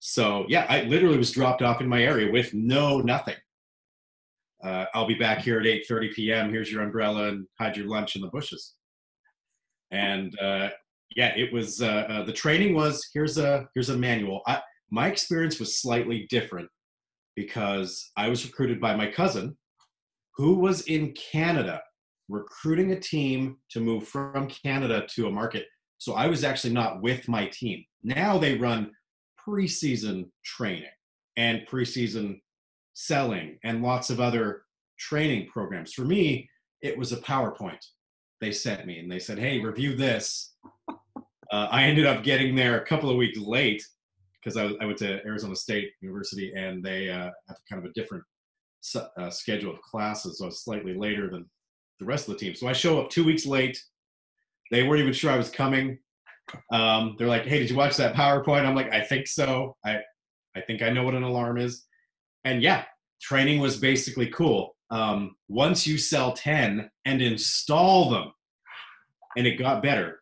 So yeah, I literally was dropped off in my area with no nothing. Uh, I'll be back here at 8:30 p.m. Here's your umbrella and hide your lunch in the bushes. And uh, yeah, it was uh, uh, the training was here's a here's a manual. I, my experience was slightly different because I was recruited by my cousin, who was in Canada recruiting a team to move from Canada to a market. So I was actually not with my team. Now they run preseason training and preseason selling and lots of other training programs. For me, it was a PowerPoint they sent me and they said, hey, review this. Uh, I ended up getting there a couple of weeks late because I, I, went to Arizona State University and they uh, have kind of a different uh, schedule of classes. So I was slightly later than the rest of the team. So I show up two weeks late. They weren't even sure I was coming. Um, they're like, "Hey, did you watch that PowerPoint?" I'm like, "I think so. I, I think I know what an alarm is." And yeah, training was basically cool. Um, once you sell ten and install them, and it got better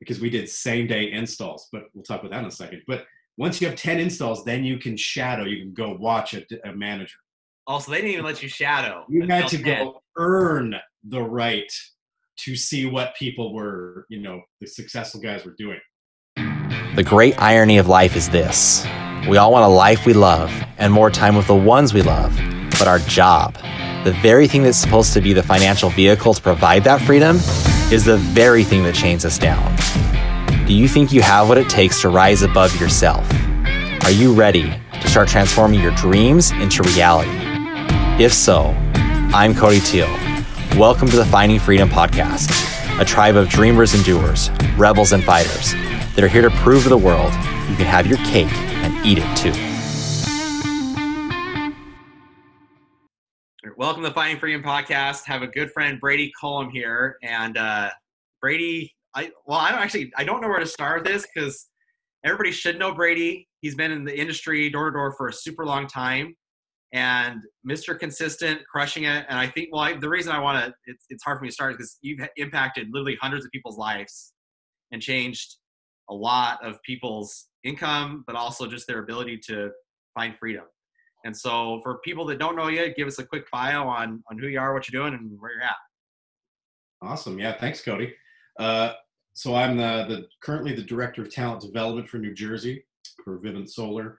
because we did same day installs. But we'll talk about that in a second. But once you have ten installs, then you can shadow. You can go watch a, a manager. Also, they didn't even let you shadow. You had to 10. go earn the right to see what people were, you know, the successful guys were doing. The great irony of life is this we all want a life we love and more time with the ones we love, but our job, the very thing that's supposed to be the financial vehicle to provide that freedom, is the very thing that chains us down. Do you think you have what it takes to rise above yourself? Are you ready to start transforming your dreams into reality? If so, I'm Cody Teal Welcome to the Finding Freedom Podcast, a tribe of dreamers and doers, rebels and fighters that are here to prove to the world you can have your cake and eat it too. Welcome to the Finding Freedom Podcast. Have a good friend Brady Cullum here, and uh, Brady. I well, I don't actually I don't know where to start with this because everybody should know Brady. He's been in the industry door to door for a super long time and Mr. Consistent, crushing it. And I think, well, I, the reason I want to, it's, it's hard for me to start because you've impacted literally hundreds of people's lives and changed a lot of people's income, but also just their ability to find freedom. And so, for people that don't know you, give us a quick bio on on who you are, what you're doing, and where you're at. Awesome. Yeah. Thanks, Cody. Uh, so I'm the, the currently the director of talent development for New Jersey for Vivint Solar.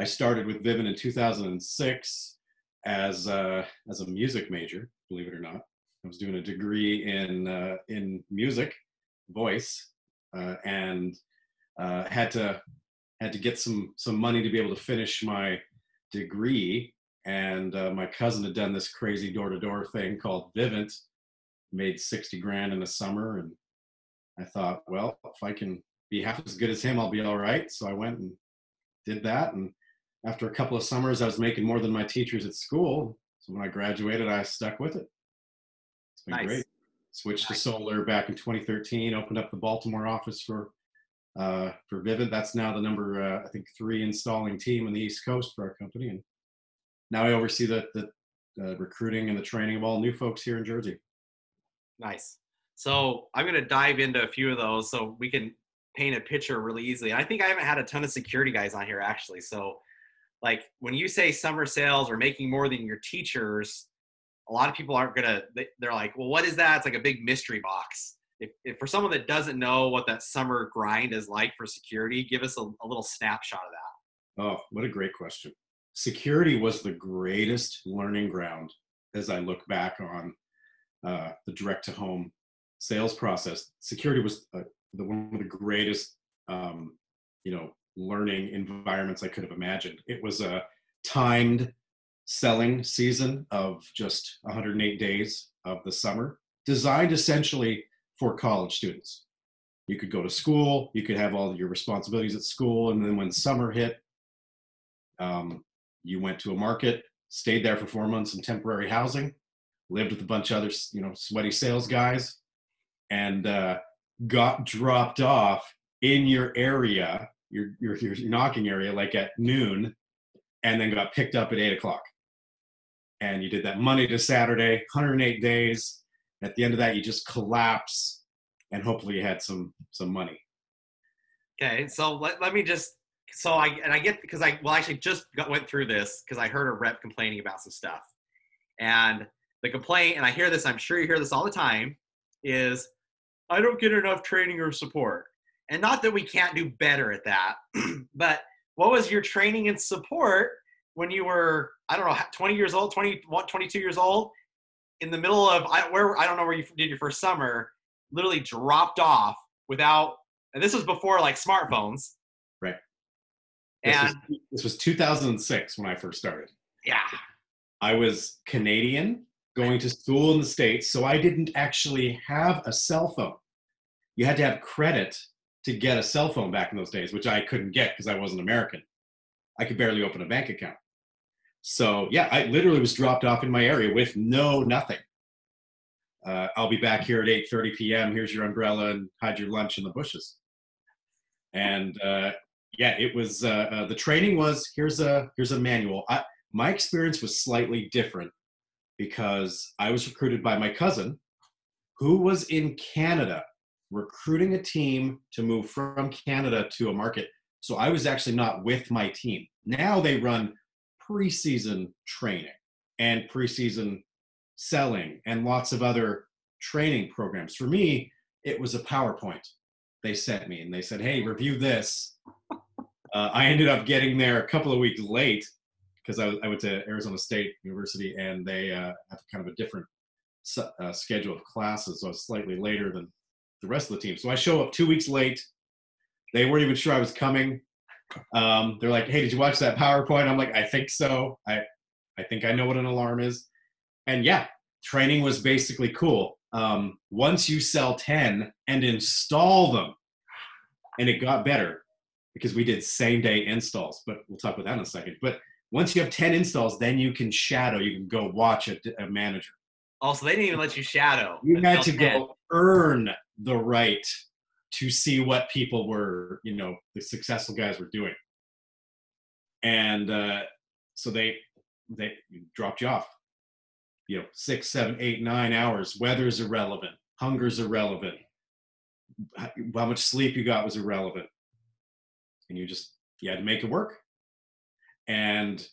I started with Vivint in 2006 as a, as a music major, believe it or not. I was doing a degree in uh, in music, voice, uh, and uh, had to had to get some some money to be able to finish my degree. And uh, my cousin had done this crazy door to door thing called Vivint, made 60 grand in the summer, and I thought, well, if I can be half as good as him, I'll be all right. So I went and did that, and after a couple of summers, I was making more than my teachers at school. So when I graduated, I stuck with it. It's been nice. great. Switched nice. to solar back in 2013. Opened up the Baltimore office for uh, for Vivint. That's now the number uh, I think three installing team on the East Coast for our company, and now I oversee the the uh, recruiting and the training of all new folks here in Jersey. Nice. So I'm going to dive into a few of those so we can paint a picture really easily. And I think I haven't had a ton of security guys on here actually, so like when you say summer sales or making more than your teachers a lot of people aren't gonna they're like well what is that? It's like a big mystery box. If, if for someone that doesn't know what that summer grind is like for security give us a, a little snapshot of that. Oh what a great question. Security was the greatest learning ground as i look back on uh, the direct to home sales process. Security was uh, the, one of the greatest um, you know learning environments I could have imagined. It was a timed selling season of just 108 days of the summer, designed essentially for college students. You could go to school, you could have all your responsibilities at school, and then when summer hit, um, you went to a market, stayed there for four months in temporary housing, lived with a bunch of other, you know, sweaty sales guys, and uh, got dropped off in your area your, your, your knocking area like at noon and then got picked up at eight o'clock. And you did that Monday to Saturday, 108 days. At the end of that, you just collapse and hopefully you had some some money. Okay, so let, let me just so I and I get because I well actually just got, went through this because I heard a rep complaining about some stuff, and the complaint and I hear this I'm sure you hear this all the time is I don't get enough training or support, and not that we can't do better at that, but what was your training and support when you were I don't know 20 years old, 20 22 years old, in the middle of I, where I don't know where you did your first summer, literally dropped off without and this was before like smartphones. Right. This And was, this was 2006 when I first started. yeah, I was Canadian going to school in the States, so I didn't actually have a cell phone. You had to have credit to get a cell phone back in those days, which I couldn't get because I wasn't American. I could barely open a bank account. So, yeah, I literally was dropped off in my area with no nothing. Uh, I'll be back here at 8:30 p.m. Here's your umbrella and hide your lunch in the bushes. And uh, yeah, it was uh, uh, the training was here's a here's a manual. I, my experience was slightly different because I was recruited by my cousin, who was in Canada, recruiting a team to move from Canada to a market. So I was actually not with my team. Now they run preseason training and preseason selling and lots of other training programs. For me, it was a PowerPoint they sent me and they said, hey, review this. Uh, I ended up getting there a couple of weeks late because I, I, went to Arizona State University and they uh, have kind of a different uh, schedule of classes. So slightly later than the rest of the team. So I show up two weeks late. They weren't even sure I was coming. Um, they're like, "Hey, did you watch that PowerPoint?" I'm like, "I think so. I, I think I know what an alarm is." And yeah, training was basically cool. Um, once you sell ten and install them, and it got better because we did same day installs. But we'll talk about that in a second. But once you have 10 installs, then you can shadow. You can go watch a, a manager. Also, they didn't even let you shadow. You had to 10. go earn the right to see what people were, you know, the successful guys were doing. And uh, so they they dropped you off. You know, six, seven, eight, nine hours. Weather's irrelevant. Hunger's irrelevant. How much sleep you got was irrelevant. And you just you had to make it work. And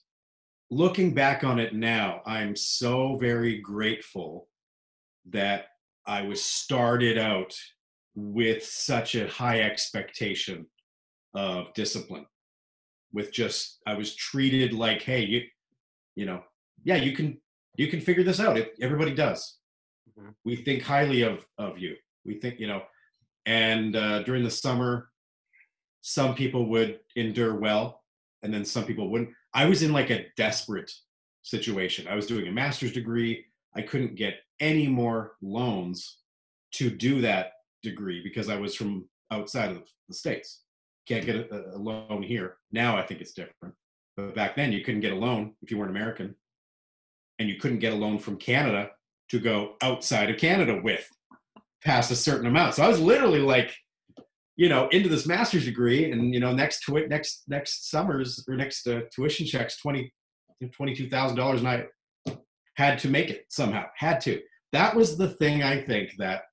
looking back on it now, I'm so very grateful that I was started out with such a high expectation of discipline. With just, I was treated like, hey, you, you know, yeah, you can, you can figure this out. It, everybody does. Mm-hmm. We think highly of of you. We think, you know, and uh, during the summer, some people would endure well and then some people wouldn't. I was in like a desperate situation. I was doing a master's degree. I couldn't get any more loans to do that degree because I was from outside of the states. Can't get a, a loan here. Now I think it's different. But back then you couldn't get a loan if you weren't American. And you couldn't get a loan from Canada to go outside of Canada with past a certain amount. So I was literally like you know into this master's degree and you know next to it next next summers or next uh, tuition checks 20 $22000 and i had to make it somehow had to that was the thing i think that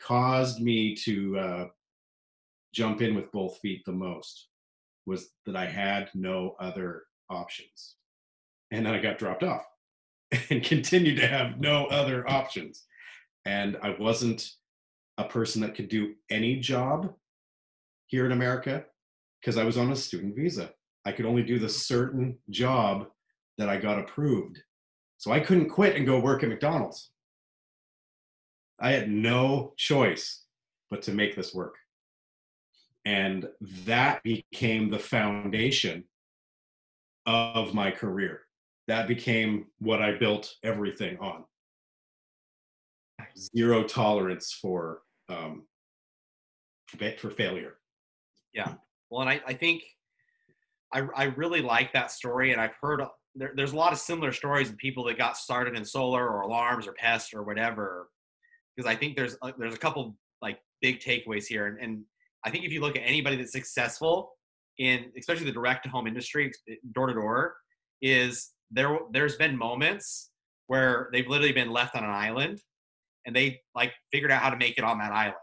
caused me to uh, jump in with both feet the most was that i had no other options and then i got dropped off and continued to have no other options and i wasn't a person that could do any job here in America because I was on a student visa. I could only do the certain job that I got approved. So I couldn't quit and go work at McDonald's. I had no choice but to make this work. And that became the foundation of my career. That became what I built everything on. Zero tolerance for um, for failure. Yeah. Well, and I, I think I, I really like that story, and I've heard there, there's a lot of similar stories of people that got started in solar or alarms or pests or whatever. Because I think there's a, there's a couple like big takeaways here, and, and I think if you look at anybody that's successful in especially the direct to home industry, door to door, is there there's been moments where they've literally been left on an island and they like figured out how to make it on that island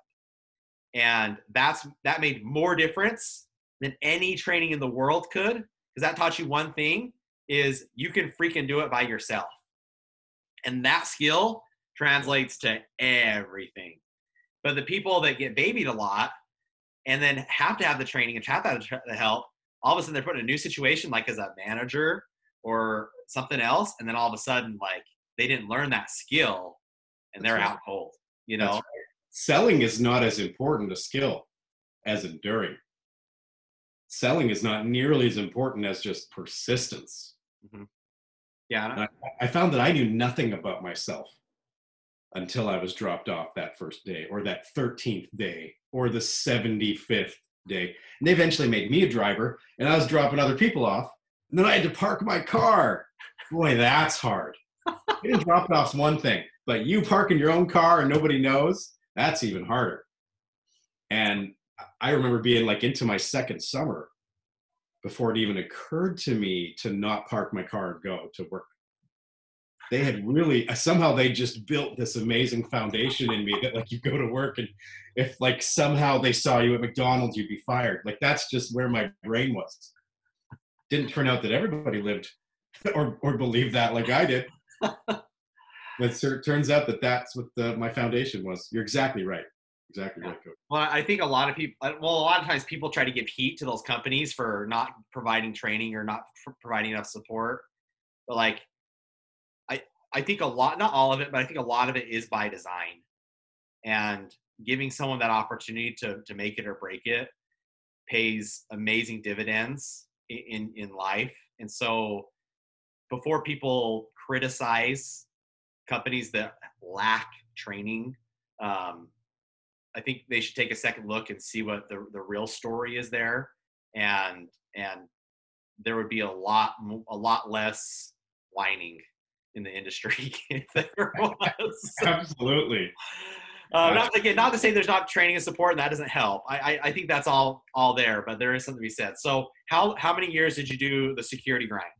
and that's that made more difference than any training in the world could because that taught you one thing is you can freaking do it by yourself. And that skill translates to everything. But the people that get babied a lot and then have to have the training and have to have the help all of a sudden they're put in a new situation like as a manager or something else and then all of a sudden like they didn't learn that skill and they're That's out cold you know? That's Selling is not as important a skill as enduring. Selling is not nearly as important as just persistence. Mm-hmm. yeah I I found that I knew nothing about myself until I was dropped off that first day or that 13th day or the 75th day. And they eventually made me a driver and I was dropping other people off. And then I had to park my car. Boy, that's hard. Getting dropped off's one thing, but you parking your own car and nobody knows, that's even harder. And I remember being like into my second summer before it even occurred to me to not park my car and go to work. They had really somehow they just built this amazing foundation in me that like you go to work and if like somehow they saw you at McDonald's you'd be fired. Like that's just where my brain was. Didn't turn out that everybody lived or or believed that like I did. But it turns out that that's what the, my foundation was. You're exactly right exactly right coach Well, I think a lot of people, well, a lot of times people try to give heat to those companies for not providing training or not pr- providing enough support. But like, I I think a lot, not all of it, but I think a lot of it is by design, and giving someone that opportunity to to make it or break it pays amazing dividends in in life. And so, before people criticize companies that lack training. Um, I think they should take a second look and see what the, the real story is there, and and there would be a lot a lot less whining in the industry if there was. absolutely Uh, not, again, not to say there's not training and support, and that doesn't help. I, I I think that's all all there, but there is something to be said. So how how many years did you do the security grind?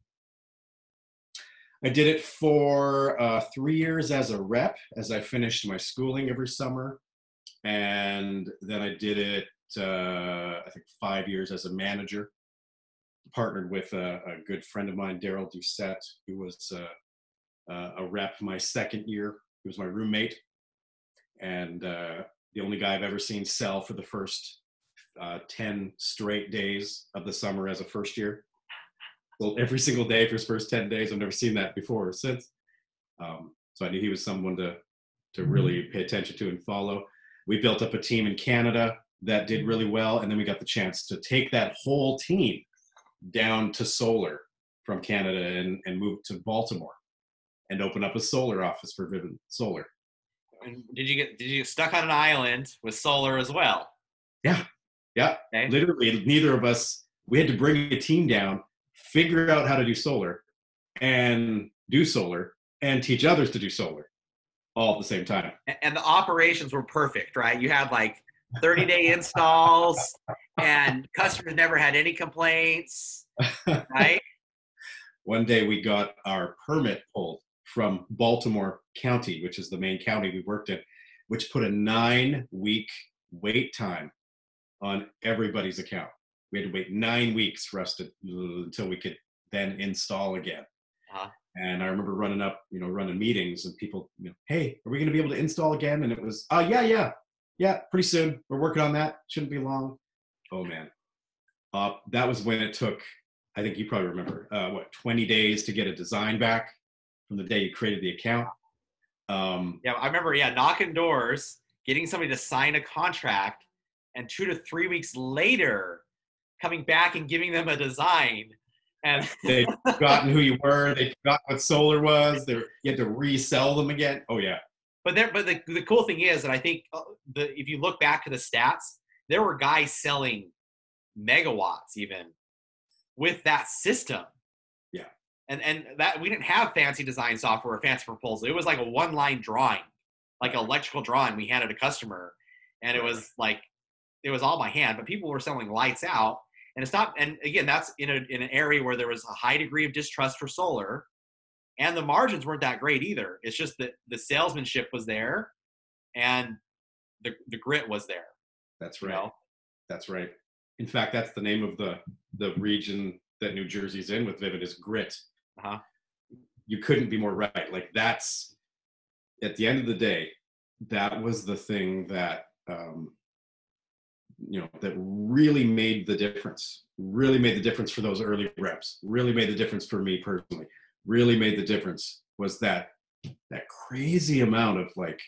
I did it for uh, three years as a rep as I finished my schooling every summer. And then I did it, uh, I think, five years as a manager. Partnered with a, a good friend of mine, Daryl Doucette, who was uh, uh, a rep my second year. He was my roommate. And uh, the only guy I've ever seen sell for the first uh, 10 straight days of the summer as a first year well, every single day for his first 10 days. I've never seen that before or since. Um, so I knew he was someone to, to really pay attention to and follow. We built up a team in Canada that did really well. And then we got the chance to take that whole team down to solar from Canada and, and move to Baltimore and open up a solar office for Vivint Solar. And did you get did you get stuck on an island with solar as well? Yeah. Okay. Literally, neither of us, we had to bring a team down, figure out how to do solar and do solar and teach others to do solar all at the same time. And the operations were perfect, right? You had like 30 day installs and customers never had any complaints, right? One day we got our permit pulled from Baltimore County, which is the main county we worked in, which put a nine week wait time on everybody's account. We had to wait nine weeks for us to until we could then install again. Uh-huh. And I remember running up, you know, running meetings and people, you know, hey, are we going to be able to install again? And it was, oh yeah, yeah, yeah, pretty soon. We're working on that. Shouldn't be long. Oh man, uh, that was when it took. I think you probably remember uh, what 20 days to get a design back from the day you created the account. Um, Yeah, I remember, yeah, knocking doors, getting somebody to sign a contract, and two to three weeks later, coming back and giving them a design. And they'd forgotten who you were. They forgot what solar was. They were, you had to resell them again. Oh yeah, but there, but the, the cool thing is, and I think uh, the if you look back to the stats, there were guys selling megawatts even with that system. Yeah. And and that we didn't have fancy design software or fancy proposal. It was like a one line drawing, like an electrical drawing we handed a customer, and it was like it was all by hand. But people were selling lights out, and it's not. And again, that's in a in an area where there was a high degree of distrust for solar, and the margins weren't that great either. It's just that the salesmanship was there, and the the grit was there. that's You right. know, That's right. in fact, that's the name of the the region that New Jersey's in with Vivint is grit. Uh-huh. You couldn't be more right. Like that's at the end of the day, that was the thing that um, you know that really made the difference. Really made the difference for those early reps. Really made the difference for me personally. Really made the difference was that that crazy amount of like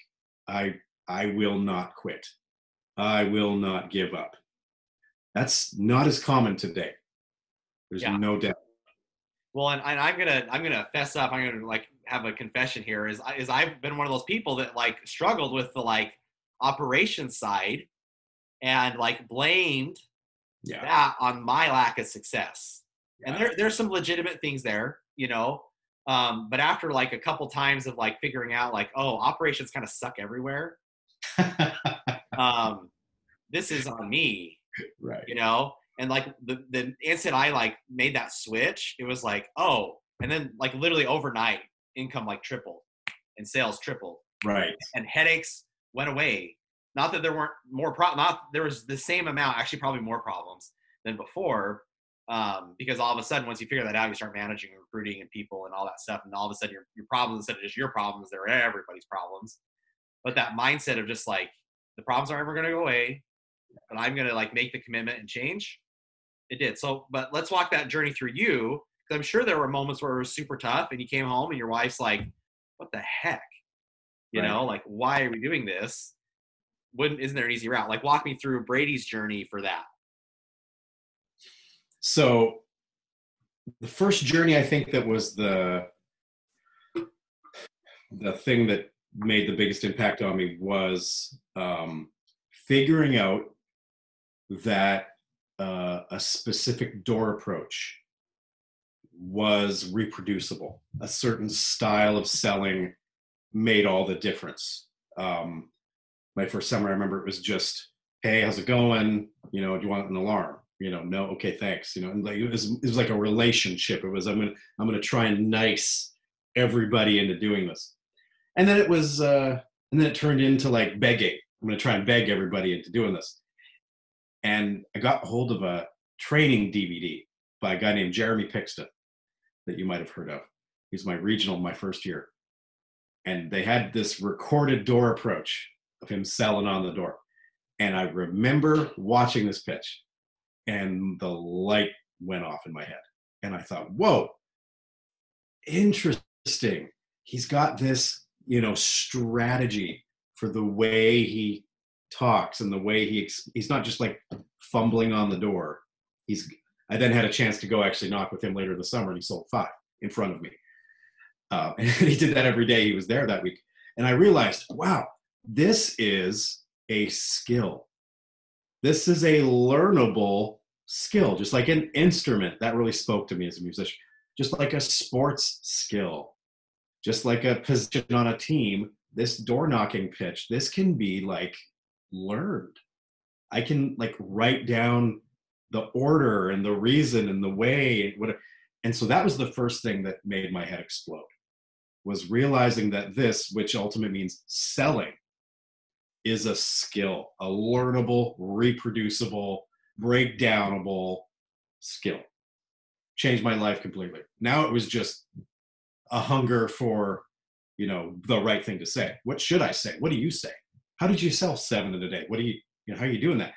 I I will not quit. I will not give up. That's not as common today. There's Yeah. no doubt. Well, and, and I'm gonna I'm gonna fess up. I'm gonna like have a confession here. Is is I've been one of those people that like struggled with the like operations side, and like blamed Yeah. that on my lack of success. And there there's some legitimate things there, you know. Um, but after like a couple times of like figuring out like, oh, operations kind of suck everywhere. Um, this is on me, right. you know. And like the the instant I like made that switch, it was like, oh, and then like literally overnight, income like tripled, and sales tripled, Right. and headaches went away. Not that there weren't more problems. Not there was the same amount, actually probably more problems than before. Um, because all of a sudden, once you figure that out, you start managing and recruiting and people and all that stuff, and all of a sudden, your your problems instead of just your problems, they're everybody's problems. But that mindset of just like the problems aren't ever going to go away, but I'm going to like make the commitment and change. It did. So, but let's walk that journey through you. Because I'm sure there were moments where it was super tough, and you came home and your wife's like, "What the heck?" You Right. know, like, why are we doing this? Wouldn't isn't there an easy route? Like, walk me through Brady's journey for that. So the first journey I think that was the the thing that made the biggest impact on me was um, figuring out that uh, a specific door approach was reproducible. A certain style of selling made all the difference. Um, my first summer, I remember it was just, "Hey, how's it going? You know, do you want an alarm? You know, no, okay, thanks. You know, and like it was, it was like a relationship. It was, I'm gonna, I'm gonna try and nice everybody into doing this, and then it was, uh, and then it turned into like begging. I'm gonna try and beg everybody into doing this, and I got hold of a training DVD by a guy named Jeremy Pixton that you might have heard of. He's my regional my first year. And they had this recorded door approach of him selling on the door. And I remember watching this pitch and the light went off in my head. And I thought, whoa, interesting. He's got this, you know, strategy for the way he talks and the way he, he's not just like fumbling on the door. He's, I then had a chance to go actually knock with him later in the summer and he sold five in front of me. Uh, and he did that every day he was there that week. And I realized, wow, this is a skill. This is a learnable skill, just like an instrument. That really spoke to me as a musician. Just like a sports skill, just like a position on a team. This door knocking pitch, this can be like learned. I can like write down the order and the reason and the way and what and so that was the first thing that made my head explode was realizing that this which ultimately means selling is a skill a learnable reproducible breakdownable skill. Changed my life completely. Now it was just a hunger for you know the right thing to say. What should i say? What do you say? How did you sell seven in a day? What do you you know how are you doing that?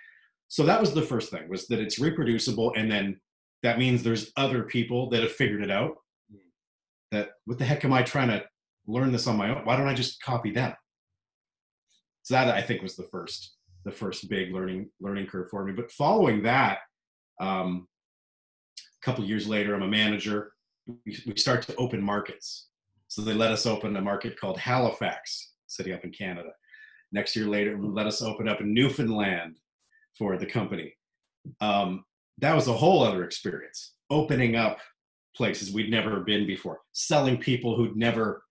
So that was the first thing was that it's reproducible and then that means there's other people that have figured it out. Hmm. That what the heck am i trying to learn this on my own? Why don't i just copy them so that i think was the first the first big learning learning curve for me but following that um, a couple years later i'm a manager we, we start to open markets so they let us open a market called halifax city up in canada next year later let us open up in newfoundland for the company. Um, that was a whole other experience. Opening up places we'd never been before, selling people who'd never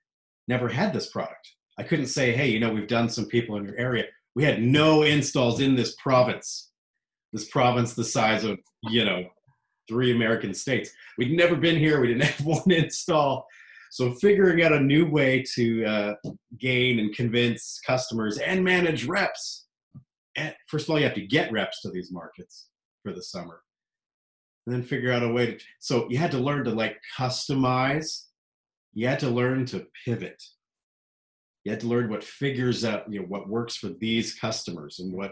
never had this product. I couldn't say, hey, you know, we've done some people in your area. We had no installs in this province. This province the size of, you know, three American states. We'd never been here. We didn't have one install. So figuring out a new way to uh, gain and convince customers and manage reps and first of all, you have to get reps to these markets. for the summer and then figure out a way to so you had to learn to like customize you had to learn to pivot you had to learn what figures out you know what works for these customers and what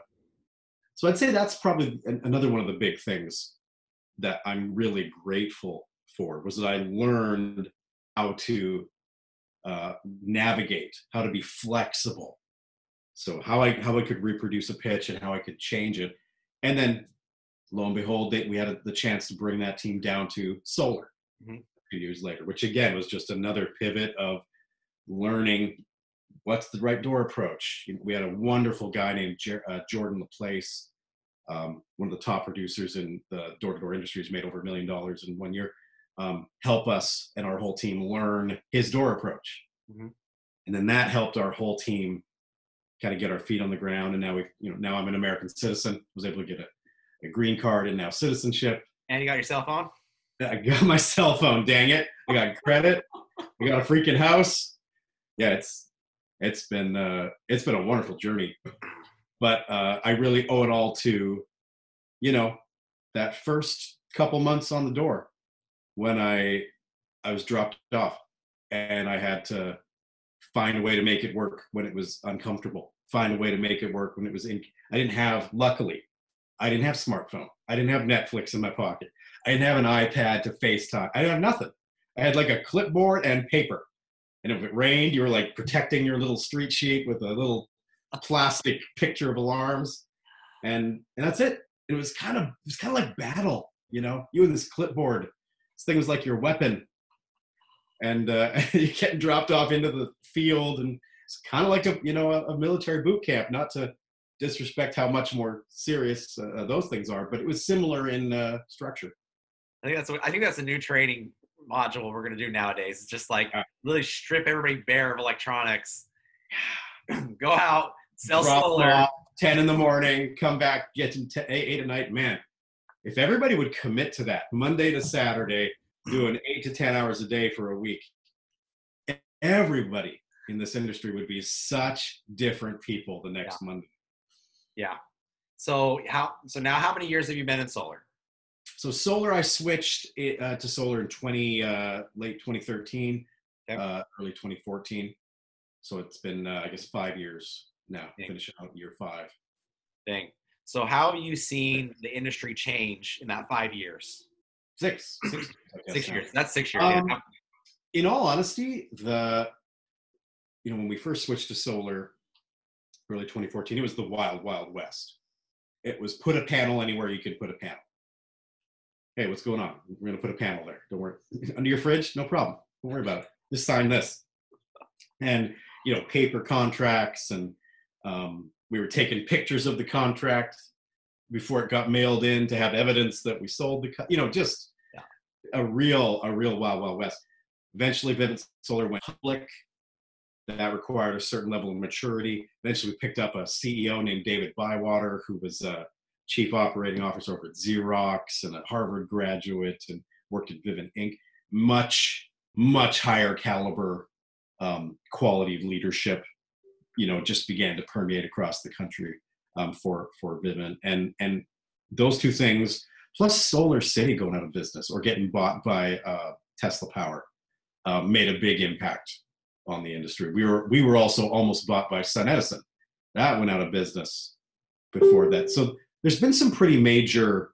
so i'd say that's probably another one of the big things that i'm really grateful for was that i learned how to uh, navigate how to be flexible so how i how i could reproduce a pitch and how i could change it and then lo and behold, they, we had a, the chance to bring that team down to solar Mhm. a few years later, which again was just another pivot of learning what's the right door approach. We had a wonderful guy named Jer- uh, Jordan Laplace, um, one of the top producers in the door-to-door industry, who's made over a million dollars in one year. Um, help us and our whole team learn his door approach, Mhm. and then that helped our whole team kind of get our feet on the ground. And now we, you know, now I'm an American citizen. Was able to get a a green card and now citizenship. And you got your cell phone? I got my cell phone, dang it. I got credit. I got a freaking house. Yeah, it's it's been uh it's been a wonderful journey. But uh I really owe it all to, you know, that first couple months on the door when I I was dropped off and I had to find a way to make it work when it was uncomfortable. Find a way to make it work when it was in I didn't have luckily I didn't have smartphone. I didn't have Netflix in my pocket. I didn't have an iPad to FaceTime. I didn't have nothing. I had like a clipboard and paper. And if it rained, you were like protecting your little street sheet with a little plastic picture of alarms. And and that's it. It was kind of it was kind of like battle, you know. You and this clipboard. This thing was like your weapon. And uh, you're getting dropped off into the field, and it's kind of like a you know a, a military boot camp. Not to disrespect how much more serious uh, those things are, but it was similar in uh, structure. I think that's I think that's a new training module we're gonna do nowadays. It's just like Yeah. really strip everybody bare of electronics. Go out, sell Drop solar. off, 10 in the morning, come back, get to 10, 8, 8 at night. Man, if everybody would commit to that Monday to Saturday, doing 8 to 10 hours a day for a week, everybody in this industry would be such different people the next Monday. Yeah. So how so now how many years have you been in solar? So solar, I switched it, uh, to solar in 20, uh, late 2013, Okay. uh, early 2014. So it's been, uh, I guess, five years now, Yeah. finishing out year five. Thing. So how have you seen the industry change in that five years? Six. Six, years, guess Six years. That's six years. Um, yeah. in all honesty, the you know when we first switched to solar, early 2014, it was the wild, wild west. It was put a panel anywhere you could put a panel. Hey, what's going on? We're gonna put a panel there. Don't worry. Under your fridge, no problem. Don't worry about it. Just sign this. And you know, paper contracts, and um, we were taking pictures of the contract before it got mailed in to have evidence that we sold the. Co- you know, just Yeah. a real, a real wild, wild west. Eventually, Vivint Solar went public. That required a certain level of maturity. Eventually, we picked up a CEO named David Bywater, who was a chief operating officer over at Xerox and a Harvard graduate and worked at Vivint Inc. Much, much higher caliber um, quality of leadership, you know, just began to permeate across the country um, for for Vivint. And and those two things, plus Solar City going out of business or getting bought by uh, Tesla Power, uh, made a big impact on the industry. We were we were also almost bought by Sun Edison. That went out of business before that. So there's been some pretty major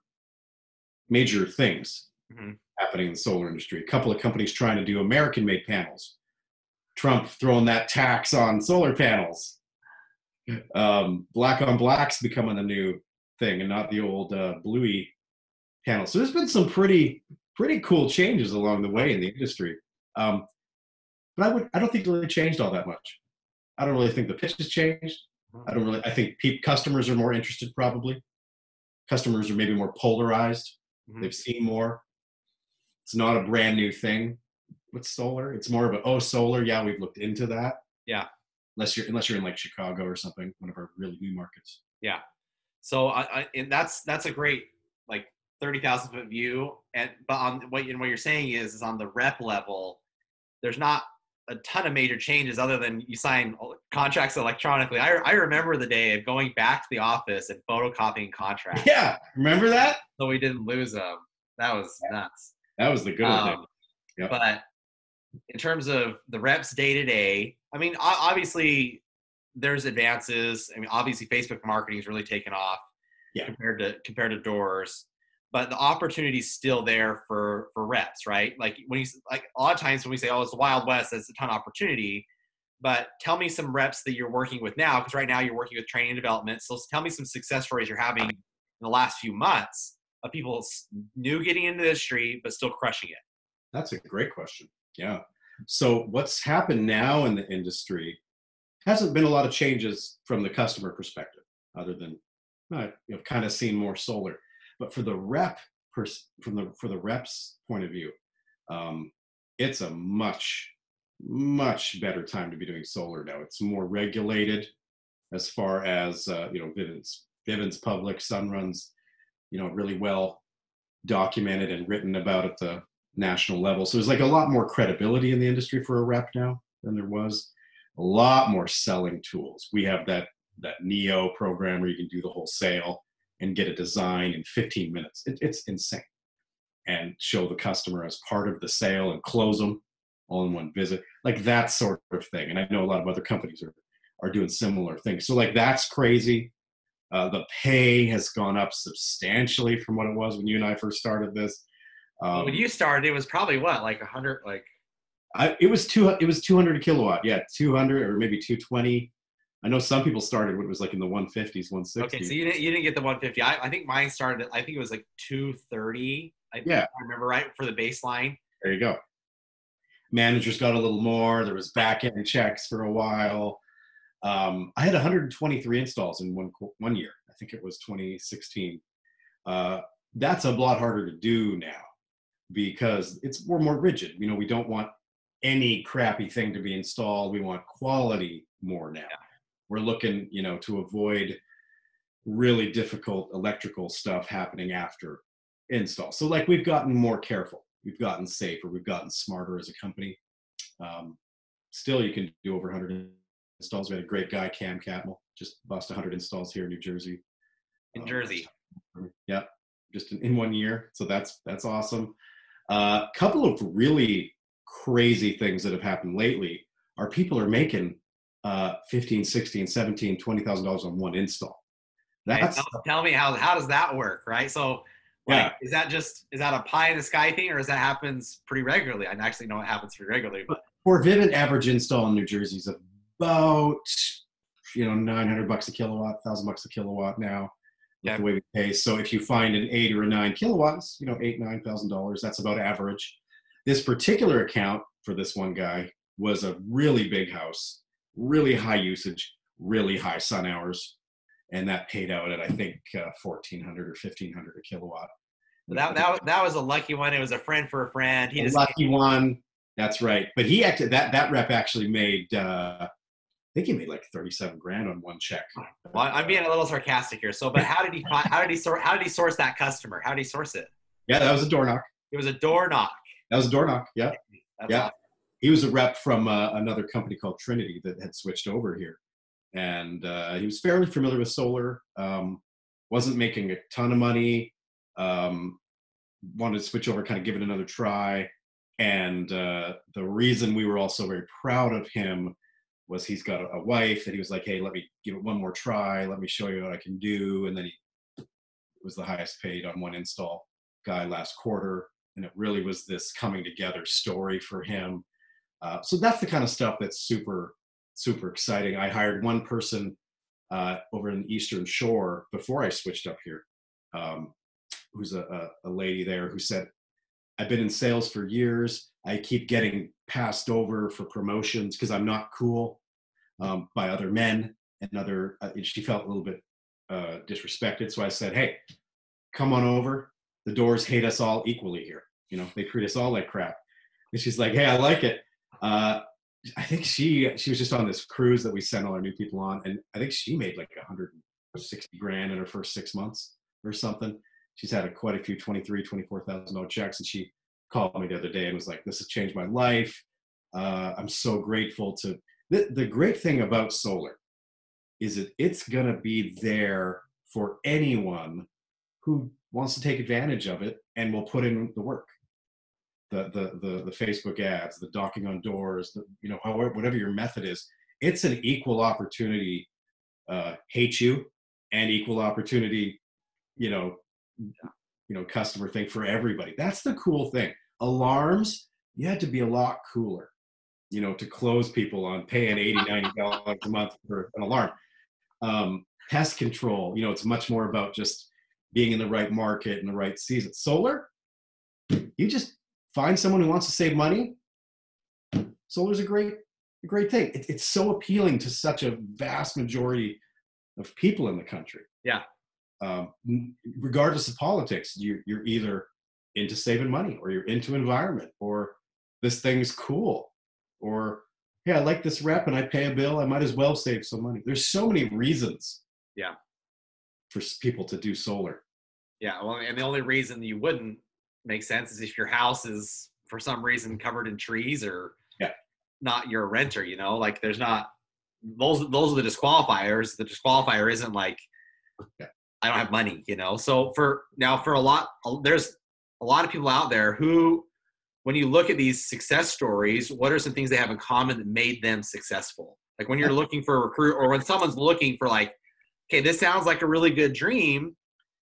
major things Mhm. happening in the solar industry. A couple of companies trying to do American-made panels. Trump throwing that tax on solar panels. Um, black on black's becoming a new thing, and not the old uh, bluey panel. So there's been some pretty pretty cool changes along the way in the industry. Um, but I would I don't think it really changed all that much. I don't really think the pitch has changed. I don't really. I think pe- customers are more interested. Probably, customers are maybe more polarized. Mhm. They've seen more. It's not a brand new thing with solar. It's more of a oh solar. Yeah, we've looked into that. Yeah. Unless you're unless you're in like Chicago or something, one of our really new markets. Yeah. So I, I and that's that's a great like thirty thousand foot view. And but on what you what you're saying is is on the rep level, there's not a ton of major changes other than you sign contracts electronically. I, I remember the day of going back to the office and photocopying contracts. Yeah, remember that? So we didn't lose them. That was nuts. That was the good um, thing. Yep. But in terms of the reps day to day, I mean, obviously there's advances. I mean, obviously Facebook marketing is really taken off yeah. compared to compared to doors but the opportunity is still there for for reps, right? Like when you like a lot of times when we say, "Oh, it's the Wild West," there's a ton of opportunity. But tell me some reps that you're working with now, because right now you're working with training and development. So tell me some success stories you're having in the last few months of people new getting into the industry but still crushing it. That's a great question. Yeah. So what's happened now in the industry hasn't been a lot of changes from the customer perspective, other than uh, know kind of seen more solar but for the rep, from the for the reps point of view, um, it's a much much better time to be doing solar now. It's more regulated as far as uh, you know Vivint's Vivint's public Sunrun's you know really well documented and written about at the national level. So there's like a lot more credibility in the industry for a rep now than there was. A lot more selling tools. We have that that Neo program where you can do the whole sale and get a design in 15 minutes. It, it's insane. And show the customer as part of the sale and close them all in one visit, like that sort of thing. And I know a lot of other companies are are doing similar things. So like that's crazy. Uh, the pay has gone up substantially from what it was when you and I first started this. Um, when you started, it was probably what, like a hundred, like. I, it was two. It was 200 kilowatt. Yeah, 200 or maybe 220 I know some people started when it was like in the 150s, 160s. Okay, so you didn't you didn't get the 150. I, I think mine started. I think it was like 230. I, yeah, I remember right for the baseline. There you go. Managers got a little more. There was back end checks for a while. Um, I had 123 installs in one one year. I think it was 2016. Uh, that's a lot harder to do now because it's we're more rigid. You know, we don't want any crappy thing to be installed. We want quality more now. Yeah we're looking, you know, to avoid really difficult electrical stuff happening after install. So like we've gotten more careful, we've gotten safer, we've gotten smarter as a company. Um, still, you can do over 100 installs. We had a great guy, Cam Catmull, just bust 100 installs here in New Jersey. In um, Jersey. Yeah, just in, in, one year. So that's that's awesome. A uh, couple of really crazy things that have happened lately are people are making uh, 15, 16, 17, $20,000 on one install. That's tell, tell, me how, how does that work? Right. So like, yeah. is that just, is that a pie in the sky thing or is that happens pretty regularly? I actually know it happens pretty regularly, but for Vivint average install in New Jersey is about, you know, 900 bucks a kilowatt, thousand bucks a kilowatt now. Yeah. The way we pay. So if you find an eight or a nine kilowatts, you know, eight, nine thousand dollars, that's about average. This particular account for this one guy was a really big house really high usage, really high sun hours, and that paid out at I think uh, 1400 or 1500 a kilowatt. That, that that was a lucky one. It was a friend for a friend. He a just lucky one. That's right. But he actually that that rep actually made. Uh, I think he made like 37 grand on one check. Well, I'm being a little sarcastic here. So, but how did he find, how did he sort how did he source that customer? How did he source it? Yeah, that was a door knock. It was a door knock. That was a door knock. Yeah. That's yeah. Awesome he was a rep from uh, another company called Trinity that had switched over here, and uh, he was fairly familiar with solar. Um, wasn't making a ton of money. Um, wanted to switch over, kind of give it another try. And uh, the reason we were also very proud of him was he's got a, a wife that he was like, "Hey, let me give it one more try. Let me show you what I can do." And then he was the highest paid on one install guy last quarter, and it really was this coming together story for him uh, so that's the kind of stuff that's super, super exciting. I hired one person uh, over in the Eastern Shore before I switched up here, um, who's a, a, a lady there who said, I've been in sales for years. I keep getting passed over for promotions because I'm not cool um, by other men and other. Uh, she felt a little bit uh, disrespected, so I said, "Hey, come on over. The doors hate us all equally here. You know, they treat us all like crap." And she's like, "Hey, I like it." Uh, I think she she was just on this cruise that we sent all our new people on, and I think she made like 160 grand in her first six months or something. She's had a, quite a few 23, 24,000 dollar checks, and she called me the other day and was like, "This has changed my life. Uh, I'm so grateful to the, the great thing about solar is that it's to be there for anyone who wants to take advantage of it and will put in the work the the the, the facebook ads the knocking on doors the, you know however whatever your method is it's an equal opportunity uh, hate you and equal opportunity you know you know customer thing for everybody. That's the cool thing. Alarms you had to be a lot cooler you know to close people on paying 80 90 dollars a month for an alarm. Um, pest control you know it's much more about just being in the right market and the right season. Solar you just find someone who wants to save money. Solar's a great a great thing. It, it's so appealing to such a vast majority of people in the country. Yeah. um, regardless of politics you, you're either into saving money or you're into environment or this thing's cool or hey i like this rep and i pay a bill i might as well save some money. There's so many reasons Yeah. for people to do solar. Yeah, well, and the only reason you wouldn't make sense is if your house is for some reason covered in trees or Yeah. not you're a renter. You know, like there's not those. Those are the disqualifiers. The disqualifier isn't like Yeah. I don't have money. You know, so for now for a lot, there's a lot of people out there who, when you look at these success stories, what are some things they have in common that made them successful? Like when you're looking for a recruit or when someone's looking for like, okay, this sounds like a really good dream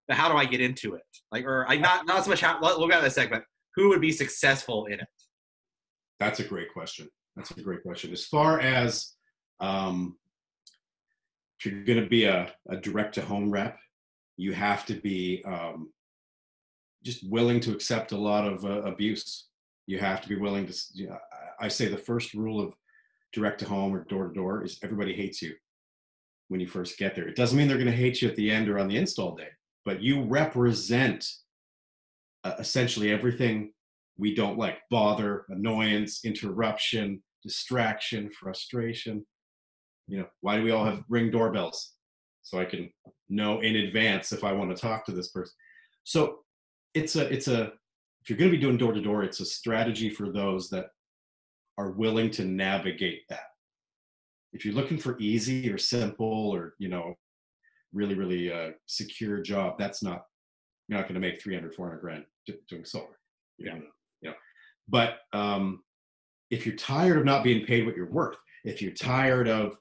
but how do I get into it? Like, or I not not so much how. We'll go to that segment. Who would be successful in it? That's a great question. That's a great question. As far as um, if you're going to be a, a direct to home rep, you have to be um, just willing to accept a lot of uh, abuse. You have to be willing to. You know, I say the first rule of direct to home or door to door is everybody hates you when you first get there. It doesn't mean they're going to hate you at the end or on the install day, but you represent uh, essentially everything we don't like bother, annoyance, interruption, distraction, frustration. You know, why do we all have ring doorbells? So I can know in advance if I want to talk to this person. So it's a it's a if you're going to be doing door to door, it's a strategy for those that are willing to navigate that. If you're looking for easy or simple or you know really really uh, secure job, that's not you're not going to make 300 400 grand doing solar. You Yeah. know, you know. But um, if you're tired of not being paid what you're worth, if you're tired of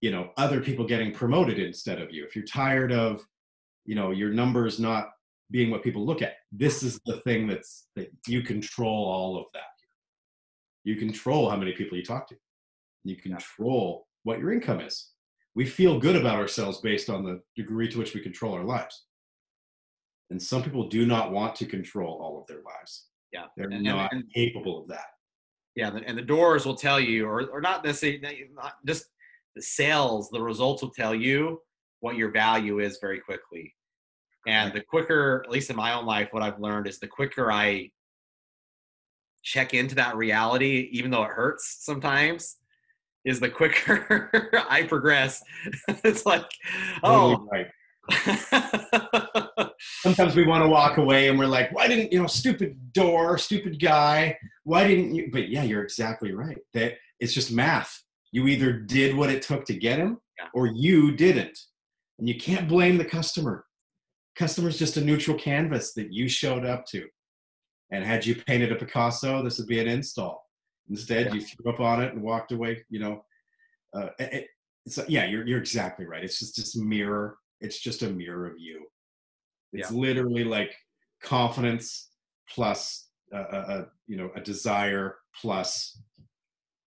you know other people getting promoted instead of you, if you're tired of you know your numbers not being what people look at, this is the thing that's that you control all of that. You control how many people you talk to. You control what your income is. We feel good about ourselves based on the degree to which we control our lives. And some people do not want to control all of their lives. Yeah, They're And- not and- capable of that. Yeah, and the doors will tell you, or or not necessarily, not just the sales. The results will tell you what your value is very quickly. And the quicker, at least in my own life, what I've learned is the quicker I check into that reality, even though it hurts sometimes, is the quicker I progress. it's like, oh, right. Sometimes we want to walk away and we're like, why didn't, you know, stupid door, stupid guy, why didn't you? But yeah, you're exactly right. That it's just math. You either did what it took to get him Yeah. or you didn't. And you can't blame the customer. Customer's just a neutral canvas that you showed up to. And had you painted a Picasso, this would be an install. Instead, Yeah. you threw up on it and walked away. You know, uh, it, it- it's yeah, you're you're exactly right. It's just just mirror. It's just a mirror of you. It's literally like confidence plus a, a, a you know a desire plus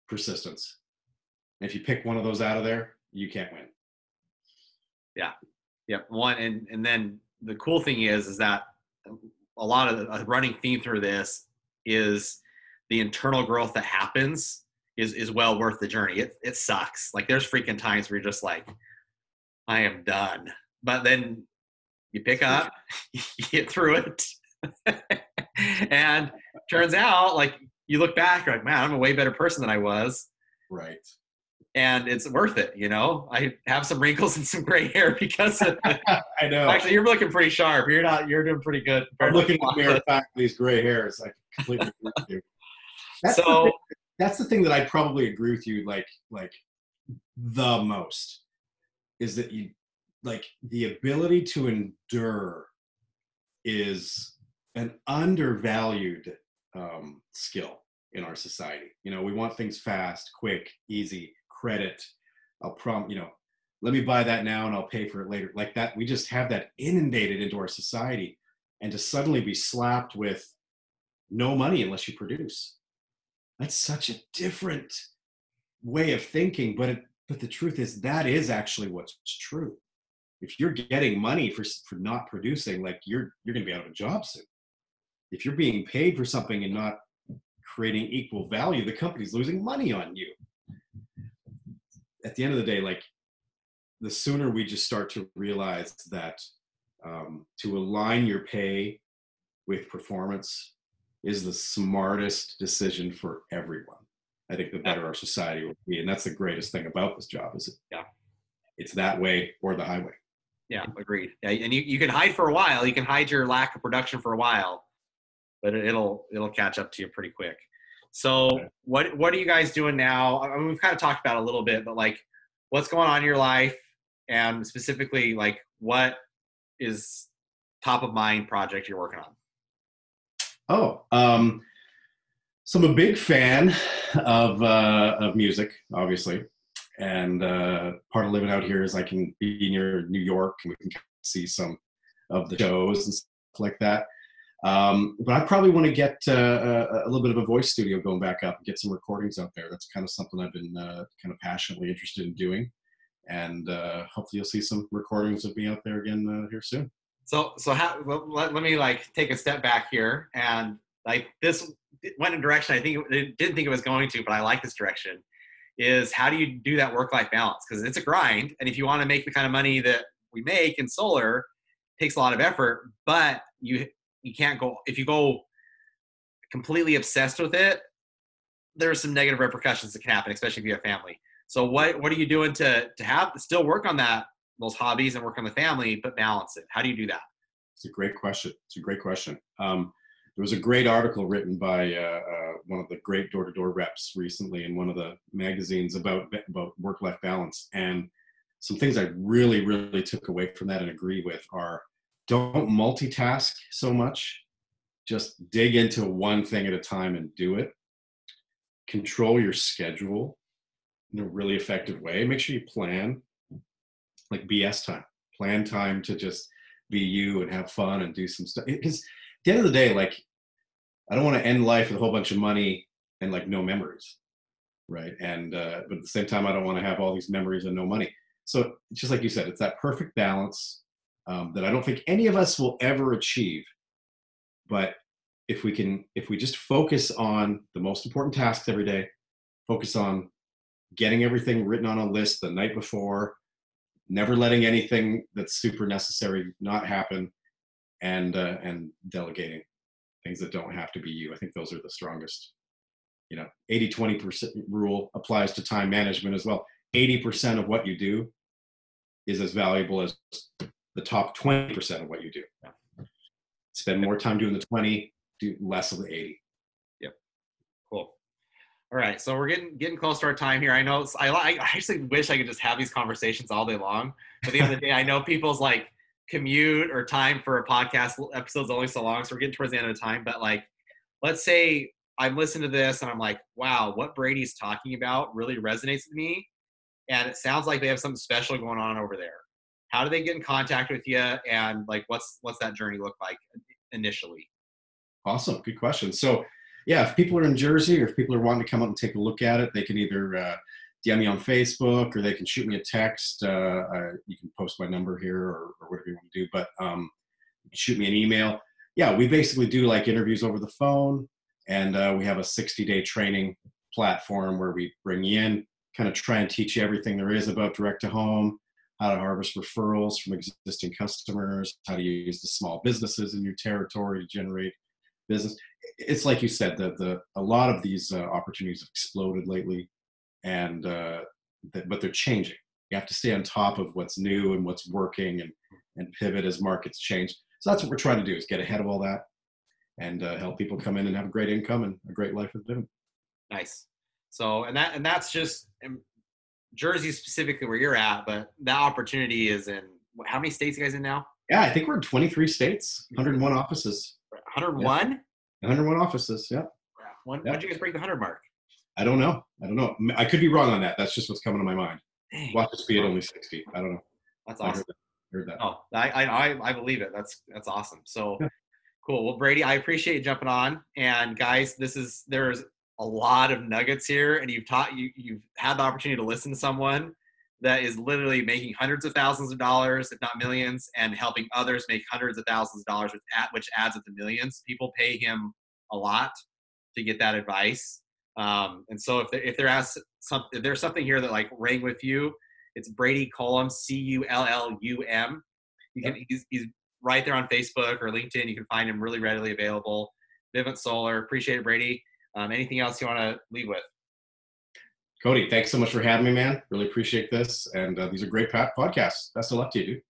persistence. And if you pick one of those out of there, you can't win. Yeah. Yep. One and and then the cool thing is is that a lot of the a running theme through this is the internal growth that happens is is well worth the journey. It it sucks. Like there's freaking times where you're just like, I am done. But then you pick up, you get through it, and turns out like you look back, you're like, man, I'm a way better person than I was Right. and it's worth it. You know, I have some wrinkles and some gray hair because of it. I know. Actually, you're looking pretty sharp. You're not. You're doing pretty good. I'm looking in the mirror back these gray hairs. I completely agree with you. That's the So thing. that's the thing that I'd probably agree with you like like the most is that you like the ability to endure is an undervalued um, skill in our society. You know, we want things fast, quick, easy, credit. I'll prom, you know, let me buy that now and I'll pay for it later. Like that, we just have that inundated into our society. And to suddenly be slapped with no money unless you produce. That's such a different way of thinking, but it, but the truth is that is actually what's true. If you're getting money for for not producing, like you're you're going to be out of a job soon. If you're being paid for something and not creating equal value, the company's losing money on you. At the end of the day, like the sooner we just start to realize that um, to align your pay with performance is the smartest decision for everyone. I think the better our society will be, and that's the greatest thing about this job is it, yeah, it's that way or the highway. Yeah, agreed. Yeah, and you, you can hide for a while. You can hide your lack of production for a while, but it'll it'll catch up to you pretty quick. So what what are you guys doing now? I mean, we've kind of talked about a little bit, but like, what's going on in your life, and specifically like what is top of mind project you're working on? Oh, um, so I'm a big fan of uh, of music, obviously, and uh, part of living out here is I can be near New York and we can see some of the shows and stuff like that. Um, but I probably want to get uh, a, little bit of a voice studio going back up and get some recordings out there. That's kind of something I've been uh, kind of passionately interested in doing, and uh, hopefully you'll see some recordings of me out there again uh, here soon. So, so let, let me like take a step back here and like this went in direction I think it, didn't think it was going to, but I like this direction. Is how do you do that work-life balance? Because it's a grind, and if you want to make the kind of money that we make in solar, takes a lot of effort. But you you can't go if you go completely obsessed with it. There are some negative repercussions that can happen, especially if you have family. So what what are you doing to to have still work on that those hobbies and work on the family, but balance it? How do you do that? It's a great question. It's a great question. Um, there was a great article written by uh, uh, one of the great door-to-door reps recently in one of the magazines about about work-life balance, and some things I really, really took away from that and agree with are don't multitask so much. Just dig into one thing at a time and do it. Control your schedule in a really effective way. Make sure you plan like BS time, plan time to just be you and have fun and do some stuff. Because at the end of the day, like, I don't want to end life with a whole bunch of money and like no memories, right? And uh, but at the same time, I don't want to have all these memories and no money. So just like you said, it's that perfect balance um, that I don't think any of us will ever achieve. But if we can, if we just focus on the most important tasks every day, focus on getting everything written on a list the night before, never letting anything that's super necessary not happen and uh, and delegating things that don't have to be you. I think those are the strongest you know 80 20% rule applies to time management as well. 80% of what you do is as valuable as the top 20% of what you do. Spend more time doing the 20 do less of the 80 all right, so we're getting getting close to our time here. I know I, I actually wish I could just have these conversations all day long. But the end of the day, I know people's like commute or time for a podcast episode's only so long, so we're getting towards the end of the time. But like, let's say I'm listening to this and I'm like, wow, what Brady's talking about really resonates with me, and it sounds like they have something special going on over there. How do they get in contact with you, and like, what's what's that journey look like initially? Awesome, good question. So yeah, if people are in Jersey or if people are wanting to come up and take a look at it, they can either uh, DM me on Facebook or they can shoot me a text. Uh, you can post my number here or, or, whatever you want to do, but um, shoot me an email. Yeah, we basically do like interviews over the phone, and uh, we have a 60 day training platform where we bring you in, kind of try and teach you everything there is about direct to home, how to harvest referrals from existing customers, how to use the small businesses in your territory to generate business. It's like you said, that the a lot of these uh, opportunities have exploded lately, and uh, that, but they're changing. You have to stay on top of what's new and what's working, and and pivot as markets change. So that's what we're trying to do: is get ahead of all that, and uh, help people come in and have a great income and a great life with them. Nice. So, and that and that's just in Jersey specifically where you're at, but that opportunity is in how many states you guys in now? Yeah, I think we're in 23 states, 101 offices. 101. 101 offices. Yeah. When, Yeah. did you guys break the 100 mark? I don't know. I don't know. I could be wrong on that. That's just what's coming to my mind. Dang, Watch us be at only 60. I don't know. that's I awesome. heard that. Heard that. Oh, I, I I- I believe it. That's that's awesome. So Yeah. cool. Well, Brady, I appreciate you jumping on. And guys, this is there's a lot of nuggets here, and you've taught you you've had the opportunity to listen to someone that is literally making hundreds of thousands of dollars, if not millions, and helping others make hundreds of thousands of dollars, which, add, which adds up to millions. People pay him a lot to get that advice. Um, and so if there, if there has some, if there's something here that like rang with you, it's Brady Cullum, C U L L U M. You can he's, he's right there on Facebook or LinkedIn. You can find him really readily available. Vivint Solar. Appreciate it, Brady. Um, anything else you want to leave with? Cody, thanks so much for having me, man. Really appreciate this. And uh, these are great podcasts. Best of luck to you, dude.